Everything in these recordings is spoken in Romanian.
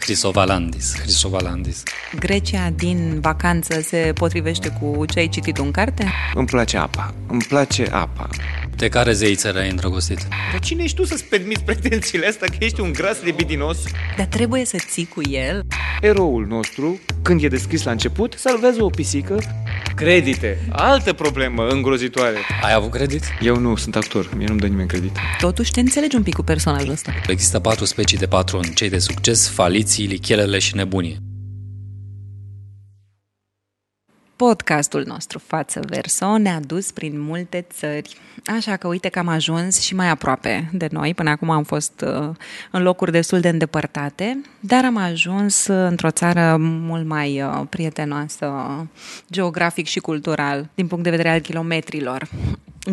Crisovalandis, Crisovalandis. Grecia din vacanță se potrivește cu ce ai citit în carte? Îmi place apa. Îmi place apa. De care zeiță ai îndrăgostit? Dar cine ești tu să-ți permiți pretențiile astea că ești un gras libidinos? Dar trebuie să ții cu el? Eroul nostru, când e descris la început, salvează o pisică. Credite. Altă problemă îngrozitoare. Ai avut credit? Eu nu sunt actor, mie nu-mi dă nimeni credit. Totuși te înțelegi un pic cu personajul ăsta. Există patru specii de patroni, cei de succes, faliții, lichelele și nebunie. Podcastul nostru Față Verso ne-a dus prin multe țări, așa că uite că am ajuns și mai aproape de noi. Până acum am fost uh, în locuri destul de îndepărtate, dar am ajuns uh, într-o țară mult mai uh, prietenoasă geografic și cultural, din punct de vedere al kilometrilor.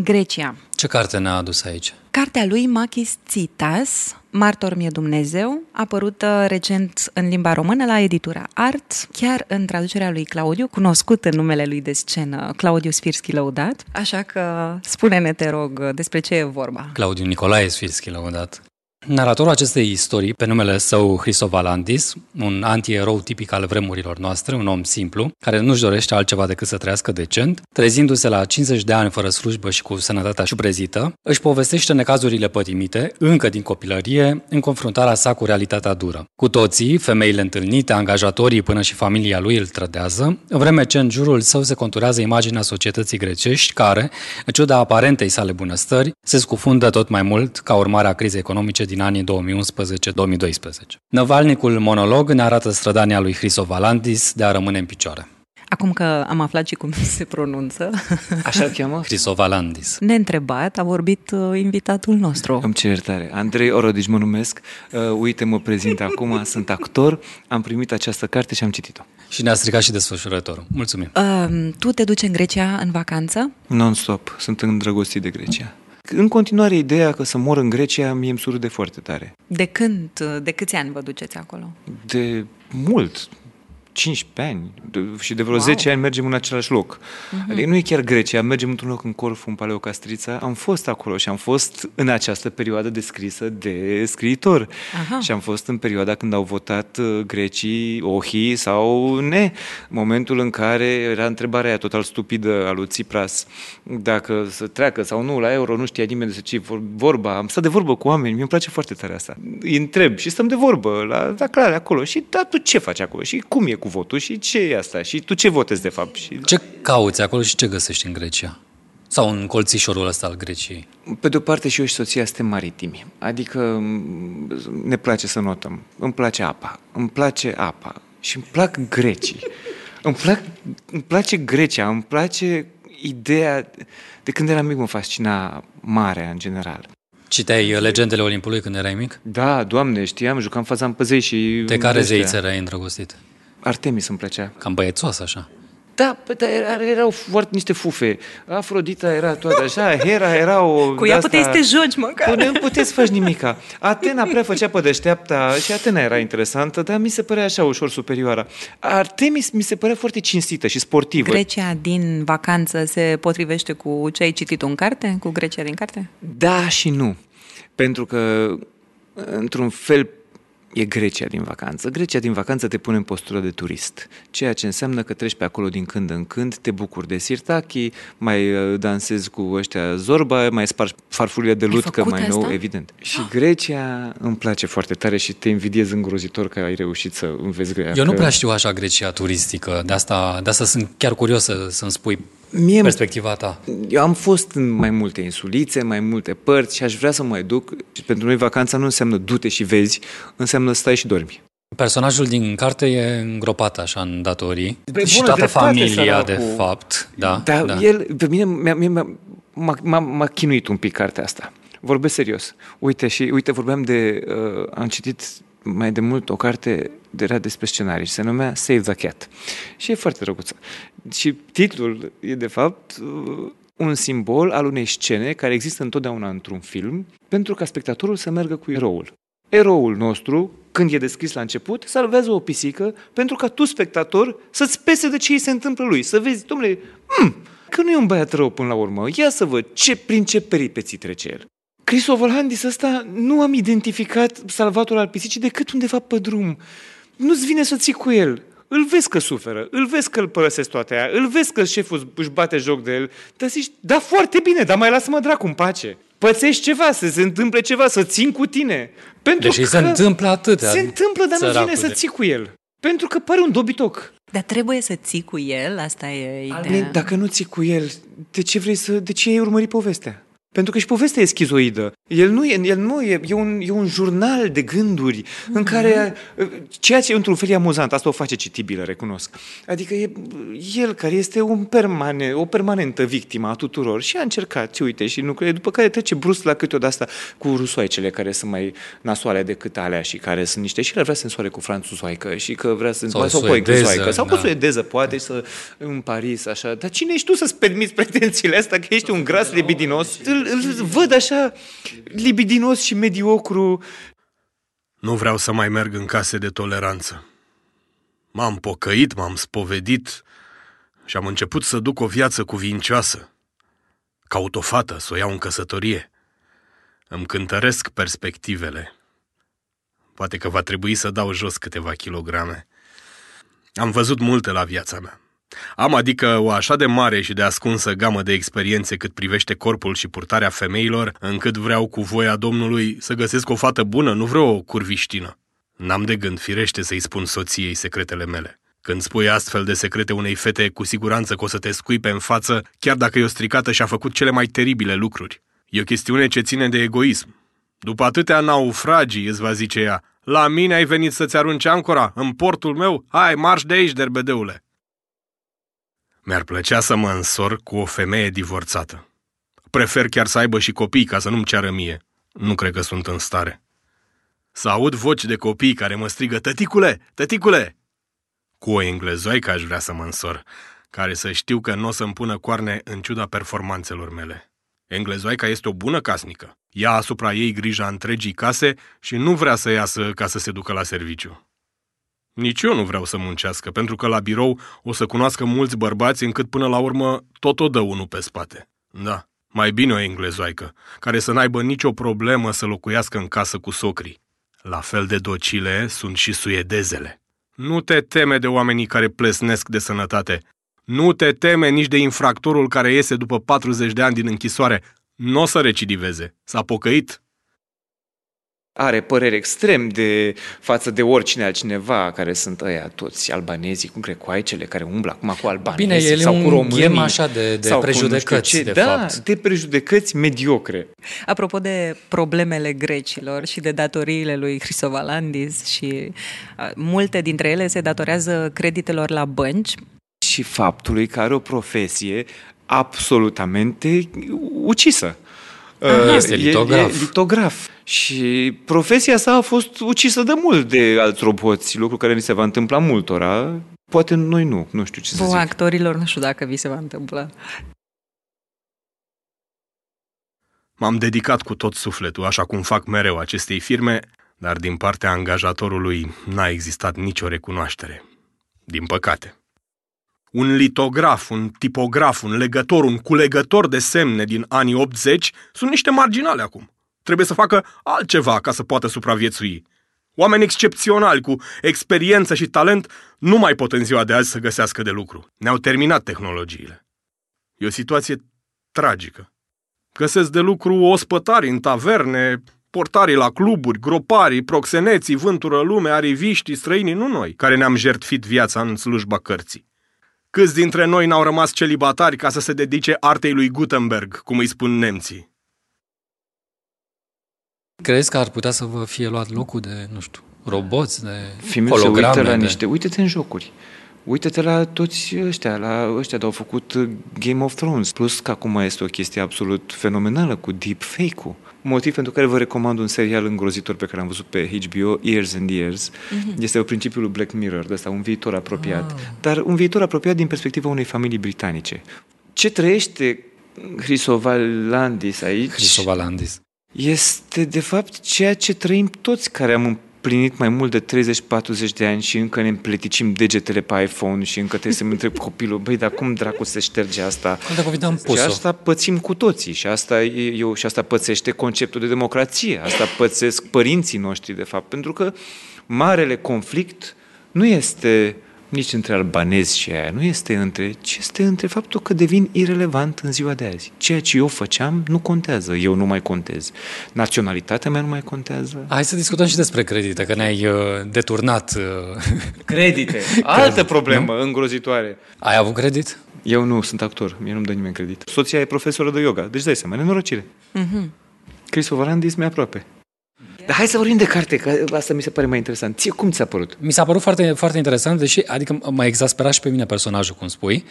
Grecia. Ce carte ne-a adus aici? Cartea lui Makis Tsitas, Martor mie Dumnezeu, apărută recent în limba română la editura Art, chiar în traducerea lui Claudiu, cunoscut în numele lui de scenă, Claudiu Sfirski Lăudat. Așa că spune-ne, te rog, despre ce e vorba. Claudiu Nicolae Sfirski Lăudat. Naratorul acestei istorii, pe numele său Hristovalandis, un antierou tipic al vremurilor noastre, un om simplu, care nu-și dorește altceva decât să trăiască decent, trezindu-se la 50 de ani fără slujbă și cu sănătatea șuprezită, își povestește necazurile pătimite, încă din copilărie, în confruntarea sa cu realitatea dură. Cu toții, femeile întâlnite, angajatorii până și familia lui îl trădează, în vreme ce în jurul său se conturează imaginea societății grecești care, în ciuda aparentei sale bunăstări, se scufundă tot mai mult ca urmare a crizei economice din anii 2011-2012. Năvalnicul monolog ne arată strădania lui Hrisovalandis de a rămâne în picioare. Acum că am aflat și cum se pronunță, Așa îl cheamă? Hrisovalandis. neîntrebat, a vorbit uh, invitatul nostru. Îmi cer iertare. Andrei Orodici mă numesc. Uh, uite, mă prezint acum, sunt actor. Am primit această carte și am citit-o. Și ne-a stricat și desfășurătorul. Mulțumim! Uh, tu te duci în Grecia în vacanță? Non-stop. Sunt îndrăgostit de Grecia. În continuare, ideea că să mor în Grecia mie îmi surâde foarte tare. De când, uh, de câți ani vă duceți acolo? De mult. 15 ani de, și de vreo Wow. 10 ani mergem în același loc. Uh-huh. Adică nu e chiar Grecia, mergem într-un loc în Corfu, în Paleocastrița. Am fost acolo și am fost în această perioadă descrisă de scriitor. Aha. Și am fost în perioada când au votat uh, grecii ohi sau ne. Momentul în care era întrebarea aia total stupidă a lui Tsipras dacă să treacă sau nu la euro, nu știa nimeni despre ce e vorba. Am stat de vorbă cu oameni, mi-e place foarte tare asta. Îi întreb și stăm de vorbă la, la clare acolo. Și da, tu ce faci acolo? Și cum e cu votul? Și ce e asta? Și tu ce votezi de fapt? Și Ce cauți acolo și ce găsești în Grecia? Sau în colțișorul ăsta al Greciei? Pe de-o parte și eu și soția suntem maritimi, adică m, ne place să notăm. Îmi place apa, îmi place apa și îmi plac grecii. îmi, plac, îmi place Grecia, îmi place ideea... De când eram mic mă fascina marea în general. Citeai uh, legendele Olimpului când erai mic? Da, doamne, știam, jucam faza în păzei și... De care ăștia. zeiță ai îndrăgostit? Artemis îmi plăcea. Cam băiețos așa. Da, pe, dar era- erau foarte niște fufe. Afrodita era toată așa, Hera era o... Cu ea de-asta- puteai să te joci măcar. Păi nu puteți să faci nimica. Atena prea făcea pe deșteapta și Atena era interesantă, dar mi se părea așa ușor superioară. Artemis mi se părea foarte cinstită și sportivă. Grecia din vacanță se potrivește cu ce ai citit în carte? Cu Grecia din carte? Da și nu. Pentru că, într-un fel, e Grecia din vacanță. Grecia din vacanță te pune în postură de turist, ceea ce înseamnă că treci pe acolo din când în când, te bucuri de sirtachi, mai uh, dansezi cu ăștia zorba, mai spargi farfurile de Ai lut, că făcut mai nou, asta? evident. Și Grecia îmi place foarte tare și te invidiez îngrozitor că ai reușit să înveți greacă. Eu nu prea știu așa Grecia turistică, de asta, de asta sunt chiar curios să, să-mi spui Mie perspectiva ta. Eu am fost în mai multe insulițe, mai multe părți și aș vrea să mai duc. Și pentru noi vacanța nu înseamnă du-te și vezi, înseamnă stai și dormi. Personajul din carte e îngropat așa în datorii Pe și bună toată dreptate, familia, de săracul. fapt. Da, Dar da. el, pe mine, mi-a, mi-a, m-a, m-a, m-a chinuit un pic cartea asta. Vorbesc serios. Uite, și uite, vorbeam de... Uh, am citit mai de mult o carte de era despre scenarii și se numea Save the Cat. Și e foarte drăguță. Și titlul e, de fapt, uh, un simbol al unei scene care există întotdeauna într-un film pentru ca spectatorul să meargă cu eroul. Eroul nostru, când e descris la început, salvează o pisică pentru ca tu, spectator, să-ți pese de ce îi se întâmplă lui. Să vezi, domnule, mm, că nu e un băiat rău până la urmă. Ia să văd ce, prin ce peripeții trece el. Cristofor Handis ăsta nu am identificat salvatul al pisicii decât undeva pe drum. nu-ți vine să ții cu el. Îl vezi că suferă, îl vezi că îl părăsesc toate aia, îl vezi că șeful își bate joc de el, dar zici, da, foarte bine, dar mai lasă-mă dracu în pace. Pățești ceva, să se întâmple ceva, să țin cu tine. Pentru Deși că se întâmplă atâtea. Se întâmplă, dar nu vine săracul să de- ții cu el. Pentru că pare un dobitoc. Dar trebuie să ții cu el, asta e ideea. Almin, dacă nu ții cu el, de ce vrei să, de ce ai urmărit povestea? Pentru că și povestea e schizoidă. El nu e, el nu e, e un, e un jurnal de gânduri în care, ceea ce într-un fel e amuzant, asta o face citibilă, recunosc. Adică e el care este un permane, o permanentă victimă a tuturor și a încercat, și uite, și lucrurile, după care trece brusc la câte o de-asta cu rusoaicele care sunt mai nasoale decât alea și care sunt niște, și el vrea să se însoare cu franțuzoaică și că vrea să Sau sau cu suedeză, englezioaică, sau cu da. suedeză, poate să în Paris, așa. Dar cine ești tu să-ți permiți pretențiile astea că ești un gras libidinos? Îl, îl văd așa libidinos și mediocru. Nu vreau să mai merg în case de toleranță. M-am pocăit, m-am spovedit și am început să duc o viață cuvincioasă. Caut o fată, să o iau în căsătorie. Îmi cântăresc perspectivele. Poate că va trebui să dau jos câteva kilograme. Am văzut multe la viața mea. Am adică o așa de mare și de ascunsă gamă de experiențe cât privește corpul și purtarea femeilor, încât vreau cu voia Domnului să găsesc o fată bună, nu vreau o curviștină. N-am de gând, firește, să-i spun soției secretele mele. Când spui astfel de secrete unei fete, cu siguranță că o să te scuipe în față, chiar dacă e o stricată și a făcut cele mai teribile lucruri. E o chestiune ce ține de egoism. După atâtea naufragii, îți va zice ea, la mine ai venit să-ți arunci ancora, în portul meu? Hai, marș de aici, derbedeule! Mi-ar plăcea să mă însor cu o femeie divorțată. Prefer chiar să aibă și copii ca să nu-mi ceară mie. Nu cred că sunt în stare. Să aud voci de copii care mă strigă, tăticule, tăticule! Cu o englezoică aș vrea să mă însor, care să știu că nu o să-mi pună coarne în ciuda performanțelor mele. Englezoica este o bună casnică. Ia asupra ei grija întregii case și nu vrea să iasă ca să se ducă la serviciu. Nici eu nu vreau să muncească, pentru că la birou o să cunoască mulți bărbați încât până la urmă tot o dă unul pe spate. Da, mai bine o englezoaică, care să n-aibă nicio problemă să locuiască în casă cu socrii. La fel de docile sunt și suedezele. Nu te teme de oamenii care plesnesc de sănătate. Nu te teme nici de infractorul care iese după 40 de ani din închisoare. Nu o să recidiveze. S-a pocăit. Are păreri extrem de față de oricine altcineva care sunt ăia toți albanezii cu grecoaicele care umblă acum cu albanezii Bine, el e sau un cu românii. ghem așa de- de sau cu nu știu prejudecăți, ce. de da, fapt. de prejudecăți mediocre. Apropo de problemele grecilor și de datoriile lui Hrisovalandis și uh, multe dintre ele se datorează creditelor la bănci, și faptului că are o profesie absolutamente ucisă. Uh, Este litograf. E, e litograf. Și profesia sa a fost ucisă de mult de alți roboți, lucru care ni se va întâmpla multora. Poate noi nu, nu știu ce să Vouă zic. actorilor, nu știu dacă vi se va întâmpla. M-am dedicat cu tot sufletul, așa cum fac mereu acestei firme, dar din partea angajatorului n-a existat nicio recunoaștere. Din păcate. Un litograf, un tipograf, un legător, un culegător de semne din anii 80 sunt niște marginale acum. Trebuie să facă altceva ca să poată supraviețui. Oameni excepționali, cu experiență și talent, nu mai pot în ziua de azi să găsească de lucru. Ne-au terminat tehnologiile. E o situație tragică. Găsesc de lucru ospătari în taverne, portarii la cluburi, groparii, proxeneții, vântură lume, ariviștii, străinii, nu noi, care ne-am jertfit viața în slujba cărții. Câți dintre noi n-au rămas celibatari ca să se dedice artei lui Gutenberg, cum îi spun nemții? Crezi că ar putea să vă fie luat locul de, nu știu, roboți, de Filmul se holograme? uită la de... niște... Uite-te în jocuri. Uite-te la toți ăștia, la ăștia de au făcut uh, Game of Thrones. Plus că acum este o chestie absolut fenomenală cu deepfake-ul. Motiv pentru care vă recomand un serial îngrozitor pe care am văzut pe HBO, Years and Years. Mm-hmm. Este principiul lui Black Mirror, de asta un viitor apropiat. Ah. Dar un viitor apropiat din perspectiva unei familii britanice. Ce trăiește Hrisovalandis aici Hrisovalandis. Este de fapt ceea ce trăim toți care am împlinit mai mult de 30-40 de ani și încă ne împleticim degetele pe iPhone și încă trebuie să-mi întreb copilul, băi, dar cum dracu se șterge asta? Cum de am Și pus-o? asta pățim cu toții și asta, e, eu, și asta pățește conceptul de democrație, asta pățesc părinții noștri, de fapt, pentru că marele conflict nu este nici între albanezi și aia, nu este între, ci este între faptul că devin irelevant în ziua de azi. Ceea ce eu făceam nu contează, eu nu mai contez. Naționalitatea mea nu mai contează. Hai să discutăm și despre credite, că ne-ai uh, deturnat. Uh... Credite, altă problemă nu? îngrozitoare. Ai avut credit? Eu nu, sunt actor, mie nu-mi dă nimeni credit. Soția e profesoră de yoga, deci dai seama, nenorocire. Mm-hmm. Christopher Andis mi aproape. Dar hai să vorbim de carte, că asta mi se pare mai interesant. Ție cum ți-a părut? Mi s-a părut foarte, foarte interesant, deși, adică mă exaspera și pe mine personajul, cum spui.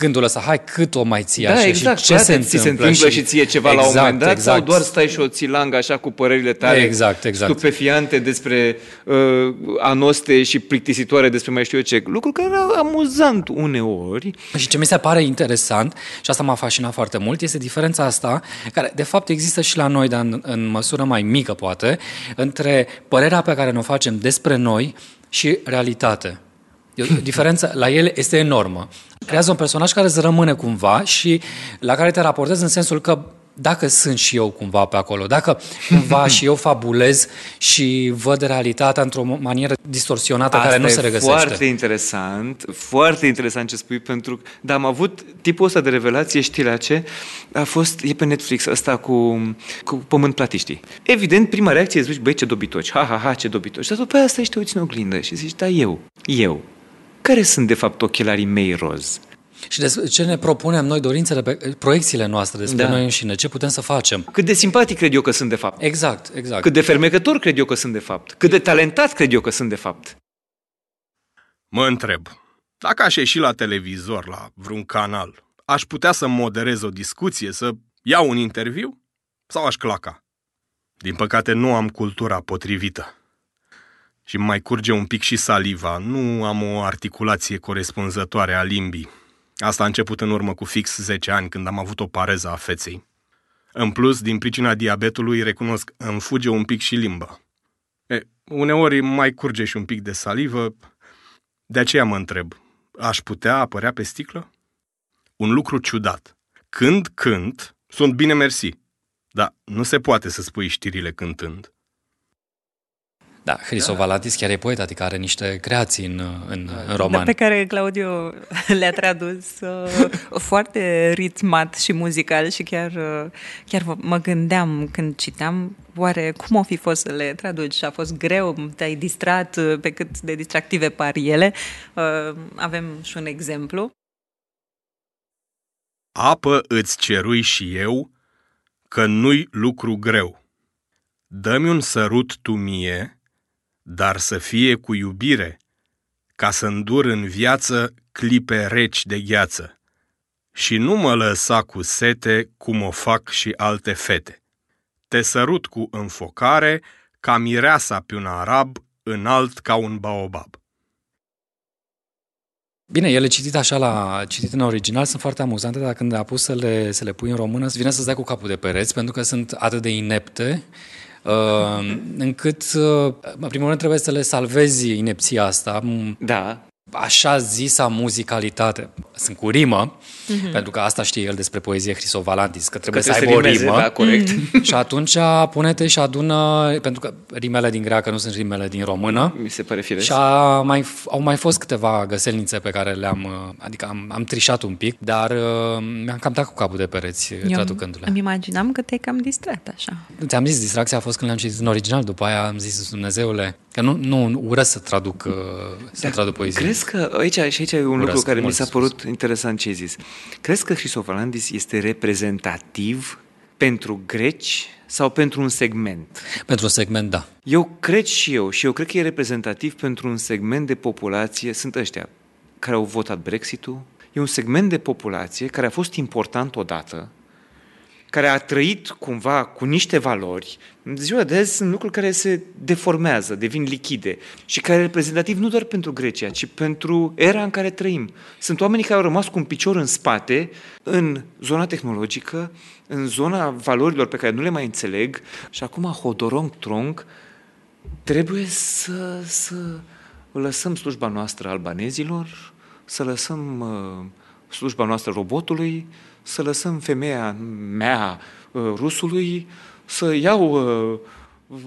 Gândul ăsta, hai, cât o mai ții da, așa exact, și ce se întâmplă, ți se întâmplă și, și ție ceva exact, la un exact, moment dat exact. sau doar stai și o țilangă așa cu părerile tale exact, exact. stupefiante despre uh, anoste și plictisitoare despre mai știu eu ce. Lucru care era amuzant uneori. Și ce mi se pare interesant, și asta m-a fascinat foarte mult, este diferența asta, care de fapt există și la noi, dar în, în măsură mai mică poate, între părerea pe care ne o facem despre noi și realitate. O diferență la el este enormă. Creează un personaj care îți rămâne cumva și la care te raportezi în sensul că dacă sunt și eu cumva pe acolo, dacă cumva și eu fabulez și văd realitatea într-o manieră distorsionată Asta care nu se regăsește. foarte interesant, foarte interesant ce spui, pentru că dar am avut tipul ăsta de revelație, știi la ce? A fost, e pe Netflix ăsta cu, cu Pământ Platiștii. Evident, prima reacție e zici, băi, ce dobitoci, ha, ha, ha, ce dobitoci. Dar după aia stai și te uiți în oglindă și zici, da, eu, eu, care sunt de fapt ochelarii mei roz? Și de ce ne propunem noi dorințele, pe, proiecțiile noastre despre da. noi înșine, ce putem să facem. Cât de simpatic cred eu că sunt de fapt. Exact, exact. Cât de fermecător cred eu că sunt de fapt. Cât de talentat cred eu că sunt de fapt. Mă întreb, dacă aș ieși la televizor, la vreun canal, aș putea să moderez o discuție, să iau un interviu? Sau aș claca? Din păcate nu am cultura potrivită. Și mai curge un pic și saliva, nu am o articulație corespunzătoare a limbii. Asta a început în urmă cu fix 10 ani, când am avut o pareză a feței. În plus, din pricina diabetului, recunosc, îmi fuge un pic și limba. E, uneori mai curge și un pic de salivă, de aceea mă întreb, aș putea apărea pe sticlă? Un lucru ciudat. Când cânt, sunt bine mersi, dar nu se poate să spui știrile cântând. Da, Hrisovaladis chiar e poet, adică are niște creații în, în, în roman. Da, pe care Claudiu le-a tradus uh, foarte ritmat și muzical și chiar, uh, chiar mă gândeam când citeam, oare cum o fi fost să le traduci? Și a fost greu, te-ai distrat uh, pe cât de distractive par ele. Uh, avem și un exemplu. Apă îți cerui și eu, că nu-i lucru greu. Dă-mi un sărut tu mie, dar să fie cu iubire, ca să îndur în viață clipe reci de gheață. Și nu mă lăsa cu sete cum o fac și alte fete. Te sărut cu înfocare, ca mireasa pe un arab, înalt ca un baobab. Bine, ele citit așa la citit în original sunt foarte amuzante, dar când a pus să le, să le pui în română, îți vine să-ți dai cu capul de pereți, pentru că sunt atât de inepte Uh, încât, uh, în primul rând, trebuie să le salvezi inepția asta. Da. Așa zisa muzicalitate. Sunt cu rimă, mm-hmm. pentru că asta știe el despre poezie Hrisovalantis, că trebuie că să aibă o rimă. Da, corect. Mm-hmm. Și atunci pune-te și adună, pentru că rimele din greacă nu sunt rimele din română. Mi se pare firesc. Și a mai, au mai fost câteva găselnițe pe care le-am, adică am, am trișat un pic, dar uh, mi-am cam dat cu capul de pereți Eu traducându-le. Îmi imaginam că te-ai cam distrat așa. Ți-am zis, distracția a fost când le-am citit în original, după aia am zis, Dumnezeule, că nu, nu urăsc să traduc, uh, să da, traduc poezie. Crezi că, aici, și aici e un urăsc, lucru care mi s-a părut interesant ce ai zis. Crezi că Hristofalandis este reprezentativ pentru greci sau pentru un segment? Pentru un segment, da. Eu cred și eu, și eu cred că e reprezentativ pentru un segment de populație, sunt ăștia care au votat Brexit-ul, e un segment de populație care a fost important odată, care a trăit cumva cu niște valori, în ziua de azi sunt lucruri care se deformează, devin lichide și care e reprezentativ nu doar pentru Grecia, ci pentru era în care trăim. Sunt oamenii care au rămas cu un picior în spate în zona tehnologică, în zona valorilor pe care nu le mai înțeleg și acum hodorong tronc trebuie să, să lăsăm slujba noastră albanezilor, să lăsăm uh, slujba noastră robotului, să lăsăm femeia mea uh, rusului, să iau uh,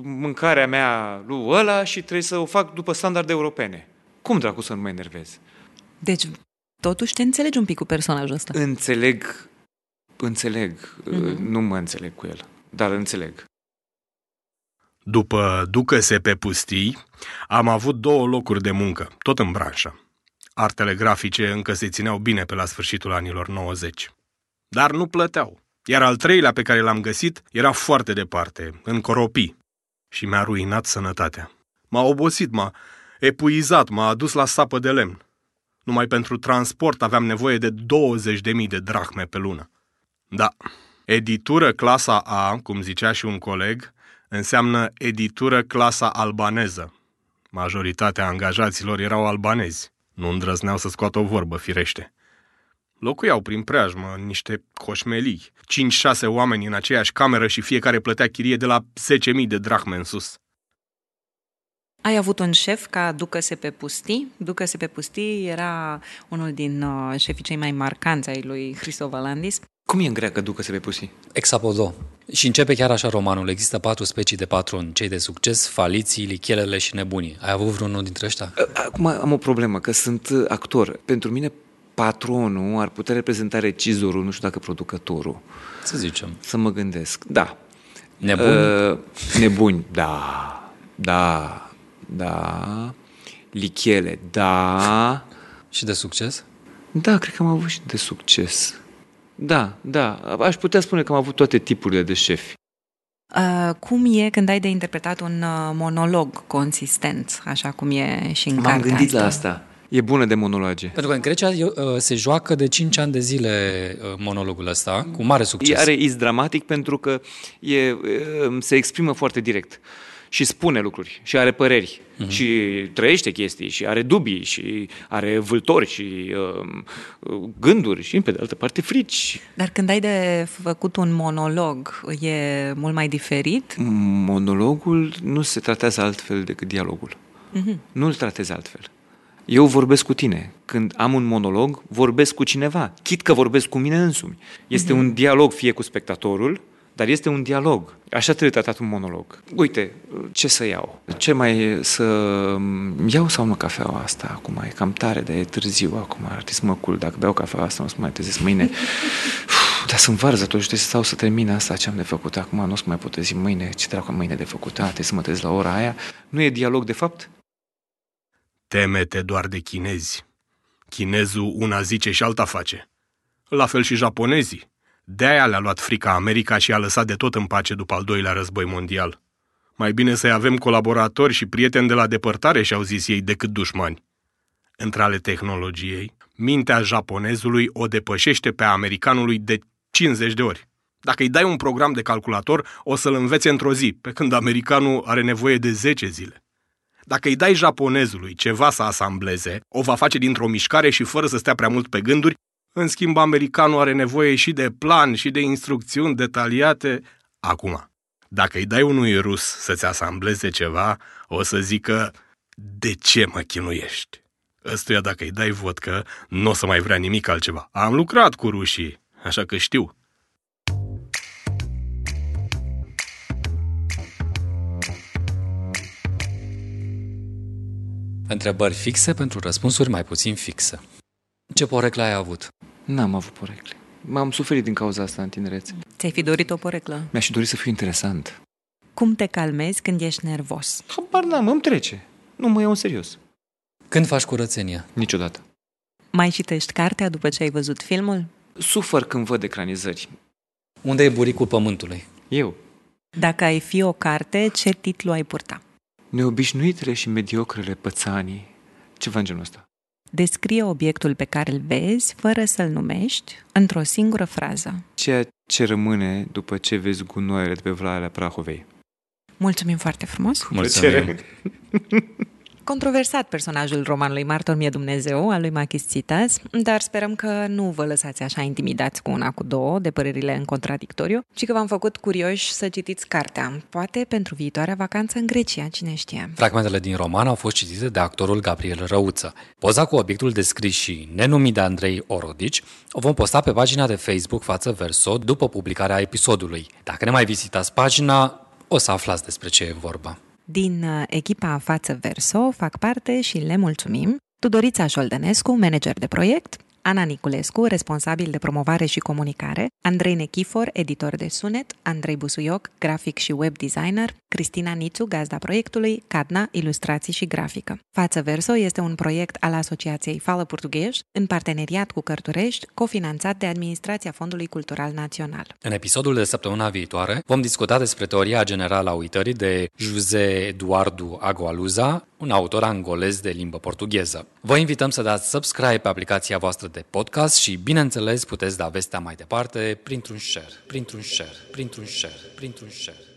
mâncarea mea lui ăla și trebuie să o fac după standarde europene. Cum dracu să nu mă enervez? Deci, totuși te înțelegi un pic cu personajul ăsta. Înțeleg, înțeleg, Mhm. nu mă înțeleg cu el, dar înțeleg. După ducă-se pe pustii, am avut două locuri de muncă, tot în branșă. Artele grafice încă se țineau bine pe la sfârșitul anilor 90. Dar nu plăteau. Iar al treilea pe care l-am găsit era foarte departe, în Coropii, și mi-a ruinat sănătatea. M-a obosit, m-a epuizat, m-a adus la sapă de lemn. Numai pentru transport aveam nevoie de 20.000 de drahme pe lună. Da, editură clasa A, cum zicea și un coleg, înseamnă editură clasa albaneză. Majoritatea angajaților erau albanezi. Nu îndrăzneau să scoată o vorbă, firește. Locuiau prin preajmă, în niște coșmelii. 5-6 oameni în aceeași cameră și fiecare plătea chirie de la 10.000 de drahme în sus. Ai avut un șef ca Ducă-se pe pustii. Ducă-se pe pustii era unul din uh, șefii cei mai marcanți ai lui Hristo Valandis. Cum e în greacă ducă-se pe pusii? Exapodo. Și începe chiar așa romanul. Există patru specii de patroni. Cei de succes, faliții, lichelele și nebunii. Ai avut vreunul dintre ăștia? Acum am o problemă, că sunt uh, actor. Pentru mine patronul ar putea reprezenta regizorul, nu știu dacă producătorul. Să zicem. Să mă gândesc. Da. Nebuni? Uh, nebuni, da. Da. Da. Lichele, da. Și de succes? Da, cred că am avut și de succes. Da, da. Aș putea spune că am avut toate tipurile de șefi. Uh, cum e când ai de interpretat un uh, monolog consistent, așa cum e și în M-am cartea gândit asta? la asta. E bună de monologe. Pentru că în Grecia eu, uh, se joacă de 5 ani de zile uh, monologul ăsta, cu mare succes. Are is dramatic pentru că e, e, se exprimă foarte direct și spune lucruri și are păreri Mhm. mm-hmm. și trăiește chestii și are dubii și are vâltori și uh, gânduri și pe de altă parte frici. Dar când ai de făcut un monolog, e mult mai diferit? Monologul nu se tratează altfel decât dialogul. Mm-hmm. Nu îl tratezi altfel. Eu vorbesc cu tine. Când am un monolog, vorbesc cu cineva. Chit că vorbesc cu mine însumi. Este mm-hmm. un dialog fie cu spectatorul, dar este un dialog. Așa trebuie tratat un monolog. Uite, ce să iau? Ce mai să iau sau nu cafeaua asta acum? E cam tare, dar e târziu acum. Ar trebui să mă cul. Dacă beau cafeaua asta, nu o să mai trezesc mâine. Uf, dar sunt varză, totuși trebuie să stau să termin asta ce am de făcut acum. Nu o să mai pot trezi mâine. Ce dracu am mâine de făcut? A, trebuie să mă trezesc la ora aia. Nu e dialog, de fapt? Teme-te doar de chinezi. Chinezul una zice și alta face. La fel și japonezii. De-aia le-a luat frica America și a lăsat de tot în pace după al doilea război mondial. Mai bine să-i avem colaboratori și prieteni de la depărtare, și-au zis ei, decât dușmani. Între ale tehnologiei, mintea japonezului o depășește pe a americanului de 50 de ori. Dacă îi dai un program de calculator, o să-l învețe într-o zi, pe când americanul are nevoie de 10 zile. Dacă îi dai japonezului ceva să asambleze, o va face dintr-o mișcare și fără să stea prea mult pe gânduri, în schimb americanul are nevoie și de plan și de instrucțiuni detaliate. Acum, dacă îi dai unui rus să-ți asambleze ceva, o să zică, de ce mă chinuiești? Ăstuia dacă îi dai vodcă, nu o să mai vrea nimic altceva. Am lucrat cu rușii, așa că știu. Întrebări fixe pentru răspunsuri mai puțin fixe. Ce poreclă ai avut? N-am avut porecle. M-am suferit din cauza asta în tinerețe. Ți-ai fi dorit o poreclă? Mi-aș fi dorit să fiu interesant. Cum te calmezi când ești nervos? Habar n-am, îmi trece. Nu mă iau în serios. Când faci curățenia? Niciodată. Mai citești cartea după ce ai văzut filmul? Sufăr când văd ecranizări. Unde e buricul pământului? Eu. Dacă ai fi o carte, ce titlu ai purta? Neobișnuitele și mediocrele pățanii. Ceva în genul ăsta. Descrie obiectul pe care îl vezi, fără să-l numești, într-o singură frază. Ceea ce rămâne după ce vezi gunoaiele de pe Valea Prahovei. Mulțumim foarte frumos! Mulțumim! Controversat personajul romanului Martor mie Dumnezeu al lui Machis Țitas, dar sperăm că nu vă lăsați așa intimidați cu una, cu două, de părerile în contradictoriu, ci că v-am făcut curioși să citiți cartea. Poate pentru viitoarea vacanță în Grecia, cine știe. Fragmentele din roman au fost citite de actorul Gabriel Răuță. Poza cu obiectul descris și nenumit de Andrei Orodici o vom posta pe pagina de Facebook Față Verso după publicarea episodului. Dacă ne mai vizitați pagina, o să aflați despre ce e vorba. Din uh, echipa Față Verso fac parte și le mulțumim. Tudorița Șoldănescu, manager de proiect, Ana Niculescu, responsabil de promovare și comunicare, Andrei Nechifor, editor de sunet, Andrei Busuioc, grafic și web designer, Cristina Nițu, gazda proiectului, Cadna, ilustrații și grafică. Față Verso este un proiect al Asociației Fală Portughez, în parteneriat cu Cărturești, cofinanțat de Administrația Fondului Cultural Național. În episodul de săptămâna viitoare vom discuta despre teoria generală a uitării de José Eduardo Agualuza, un autor angolez de limbă portugheză. Vă invităm să dați subscribe pe aplicația voastră de podcast și, bineînțeles, puteți da vestea mai departe printr-un share, printr-un share, printr-un share, printr-un share.